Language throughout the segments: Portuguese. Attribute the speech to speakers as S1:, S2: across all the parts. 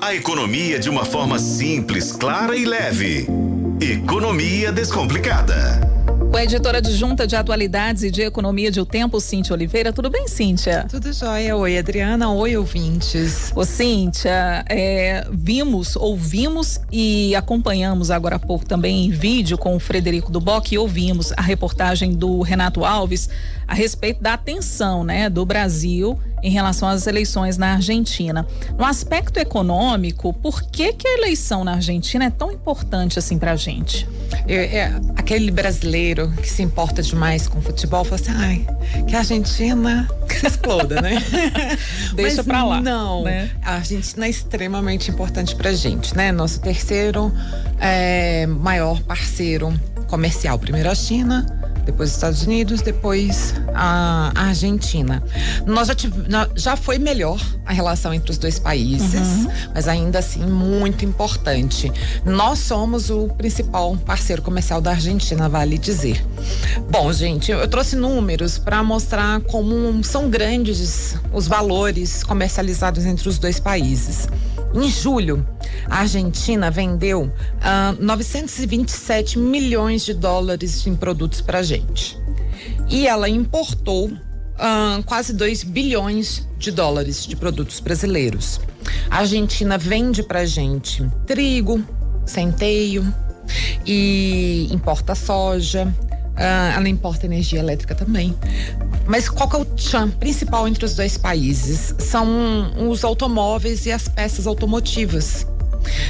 S1: A economia de uma forma simples, clara e leve. Economia Descomplicada.
S2: Com a editora adjunta de atualidades e de economia de O Tempo, Cíntia Oliveira. Tudo bem, Cíntia?
S3: Tudo jóia. Oi, Adriana. Oi, ouvintes.
S2: Ô, Cíntia, é, vimos, ouvimos e acompanhamos agora há pouco também em vídeo com o Frederico Duboc e ouvimos a reportagem do Renato Alves a respeito da atenção né, do Brasil em relação às eleições na Argentina. No aspecto econômico, por que, que a eleição na Argentina é tão importante assim pra gente?
S3: É, é, aquele brasileiro que se importa demais com futebol fala assim, ai, que a Argentina se exploda, né?
S2: Deixa Mas pra lá.
S3: Não, né? a Argentina é extremamente importante pra gente, né? Nosso terceiro é, maior parceiro comercial. Primeiro a China, depois os Estados Unidos, depois a Argentina. Nós já, tive, já foi melhor a relação entre os dois países, uhum. mas ainda assim muito importante. Nós somos o principal parceiro comercial da Argentina, vale dizer. Bom, gente, eu trouxe números para mostrar como são grandes os valores comercializados entre os dois países. Em julho, a Argentina vendeu uh, ah, 927 milhões de dólares em produtos para gente. E ela importou uh, quase 2 bilhões de dólares de produtos brasileiros. A Argentina vende para gente trigo, centeio e importa soja, Uh, ela importa energia elétrica também. Mas qual que é o tchan principal entre os dois países? São os automóveis e as peças automotivas.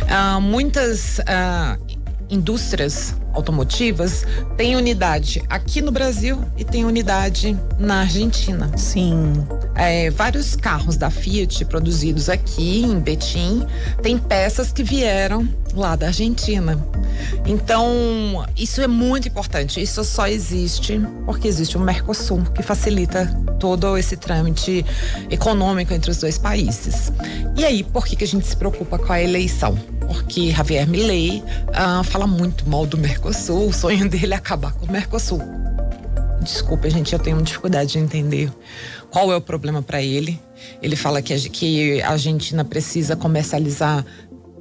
S3: Uh, muitas uh, indústrias automotivas têm unidade aqui no Brasil e tem unidade na Argentina.
S2: Sim.
S3: É, vários carros da Fiat produzidos aqui em Betim têm peças que vieram lá da Argentina. Então, isso é muito importante. Isso só existe porque existe o Mercosul, que facilita todo esse trâmite econômico entre os dois países. E aí, por que, que a gente se preocupa com a eleição? Porque Javier Milei ah, fala muito mal do Mercosul, o sonho dele é acabar com o Mercosul. Desculpa, gente, eu tenho dificuldade de entender qual é o problema para ele. Ele fala que a, que a Argentina precisa comercializar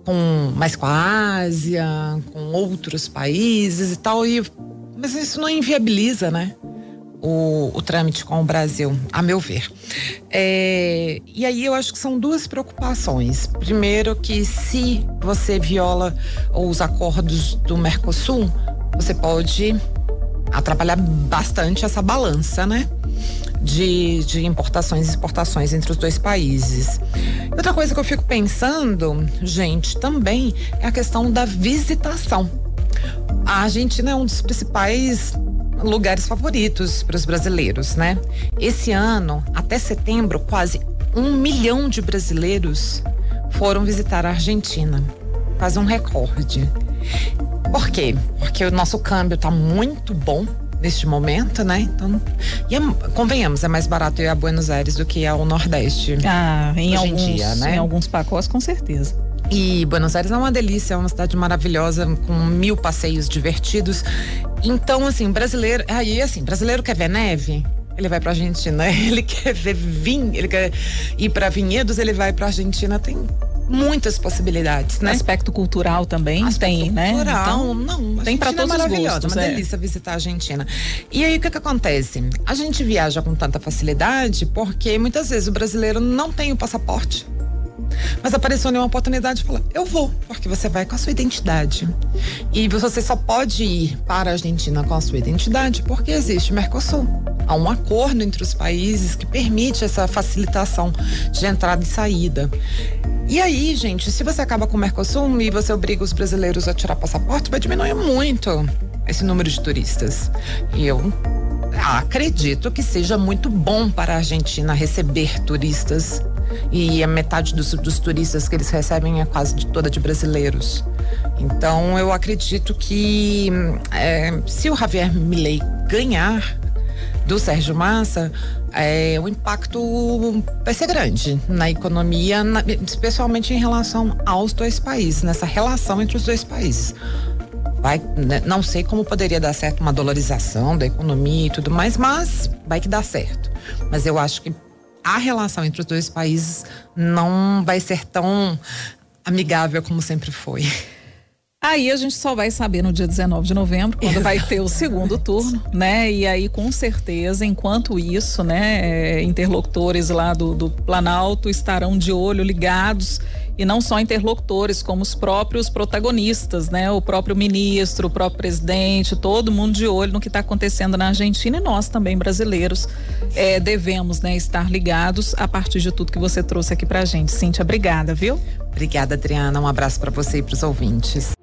S3: com mais com a Ásia, com outros países e tal. E, mas isso não inviabiliza, né? O, o trâmite com o Brasil, a meu ver. É, e aí eu acho que são duas preocupações. Primeiro, que se você viola os acordos do Mercosul, você pode atrapalhar bastante essa balança, né? de, de importações e exportações entre os dois países. Outra coisa que eu fico pensando, gente, também é a questão da visitação. A Argentina é um dos principais lugares favoritos para os brasileiros, né? Esse ano, até setembro, quase um milhão de brasileiros foram visitar a Argentina. Quase um recorde. Por quê? Porque o nosso câmbio está muito bom neste momento, né? Então, é, convenhamos, é mais barato ir a Buenos Aires do que ao Nordeste.
S2: Ah, em alguns, em dia, né? Em alguns pacotes, com certeza.
S3: E Buenos Aires é uma delícia, é uma cidade maravilhosa, com mil passeios divertidos. Então, assim, brasileiro. Aí, assim, brasileiro quer ver neve? Ele vai pra Argentina. Ele quer ver vinho, ele quer ir para vinhedos, ele vai pra Argentina. Tem muitas possibilidades, né?
S2: Aspecto cultural também Aspecto tem,
S3: né? Cultural, então, não.
S2: Tem para é todos é os gostos.
S3: Uma é. delícia visitar a Argentina. E aí o que que acontece? A gente viaja com tanta facilidade porque muitas vezes o brasileiro não tem o passaporte. Mas apareceu uma oportunidade e falou: Eu vou, porque você vai com a sua identidade. E você só pode ir para a Argentina com a sua identidade porque existe o Mercosul. Há um acordo entre os países que permite essa facilitação de entrada e saída. E aí, gente, se você acaba com o Mercosul e você obriga os brasileiros a tirar passaporte, vai diminuir muito esse número de turistas. E eu acredito que seja muito bom para a Argentina receber turistas. E a metade dos, dos turistas que eles recebem é quase de, toda de brasileiros. Então eu acredito que é, se o Javier Milei ganhar do Sérgio Massa, é, o impacto vai ser grande na economia, na, especialmente em relação aos dois países, nessa relação entre os dois países. Vai, né, não sei como poderia dar certo uma dolarização da economia e tudo mais, mas vai que dá certo. Mas eu acho que a relação entre os dois países não vai ser tão amigável como sempre foi.
S2: Aí a gente só vai saber no dia 19 de novembro, quando vai ter o segundo turno, né? E aí, com certeza, enquanto isso, né, é, interlocutores lá do, do Planalto estarão de olho ligados e não só interlocutores, como os próprios protagonistas, né? O próprio ministro, o próprio presidente, todo mundo de olho no que está acontecendo na Argentina e nós também brasileiros é, devemos, né, estar ligados a partir de tudo que você trouxe aqui para a gente. Cíntia, obrigada, viu?
S3: Obrigada, Adriana. Um abraço para você e para os ouvintes.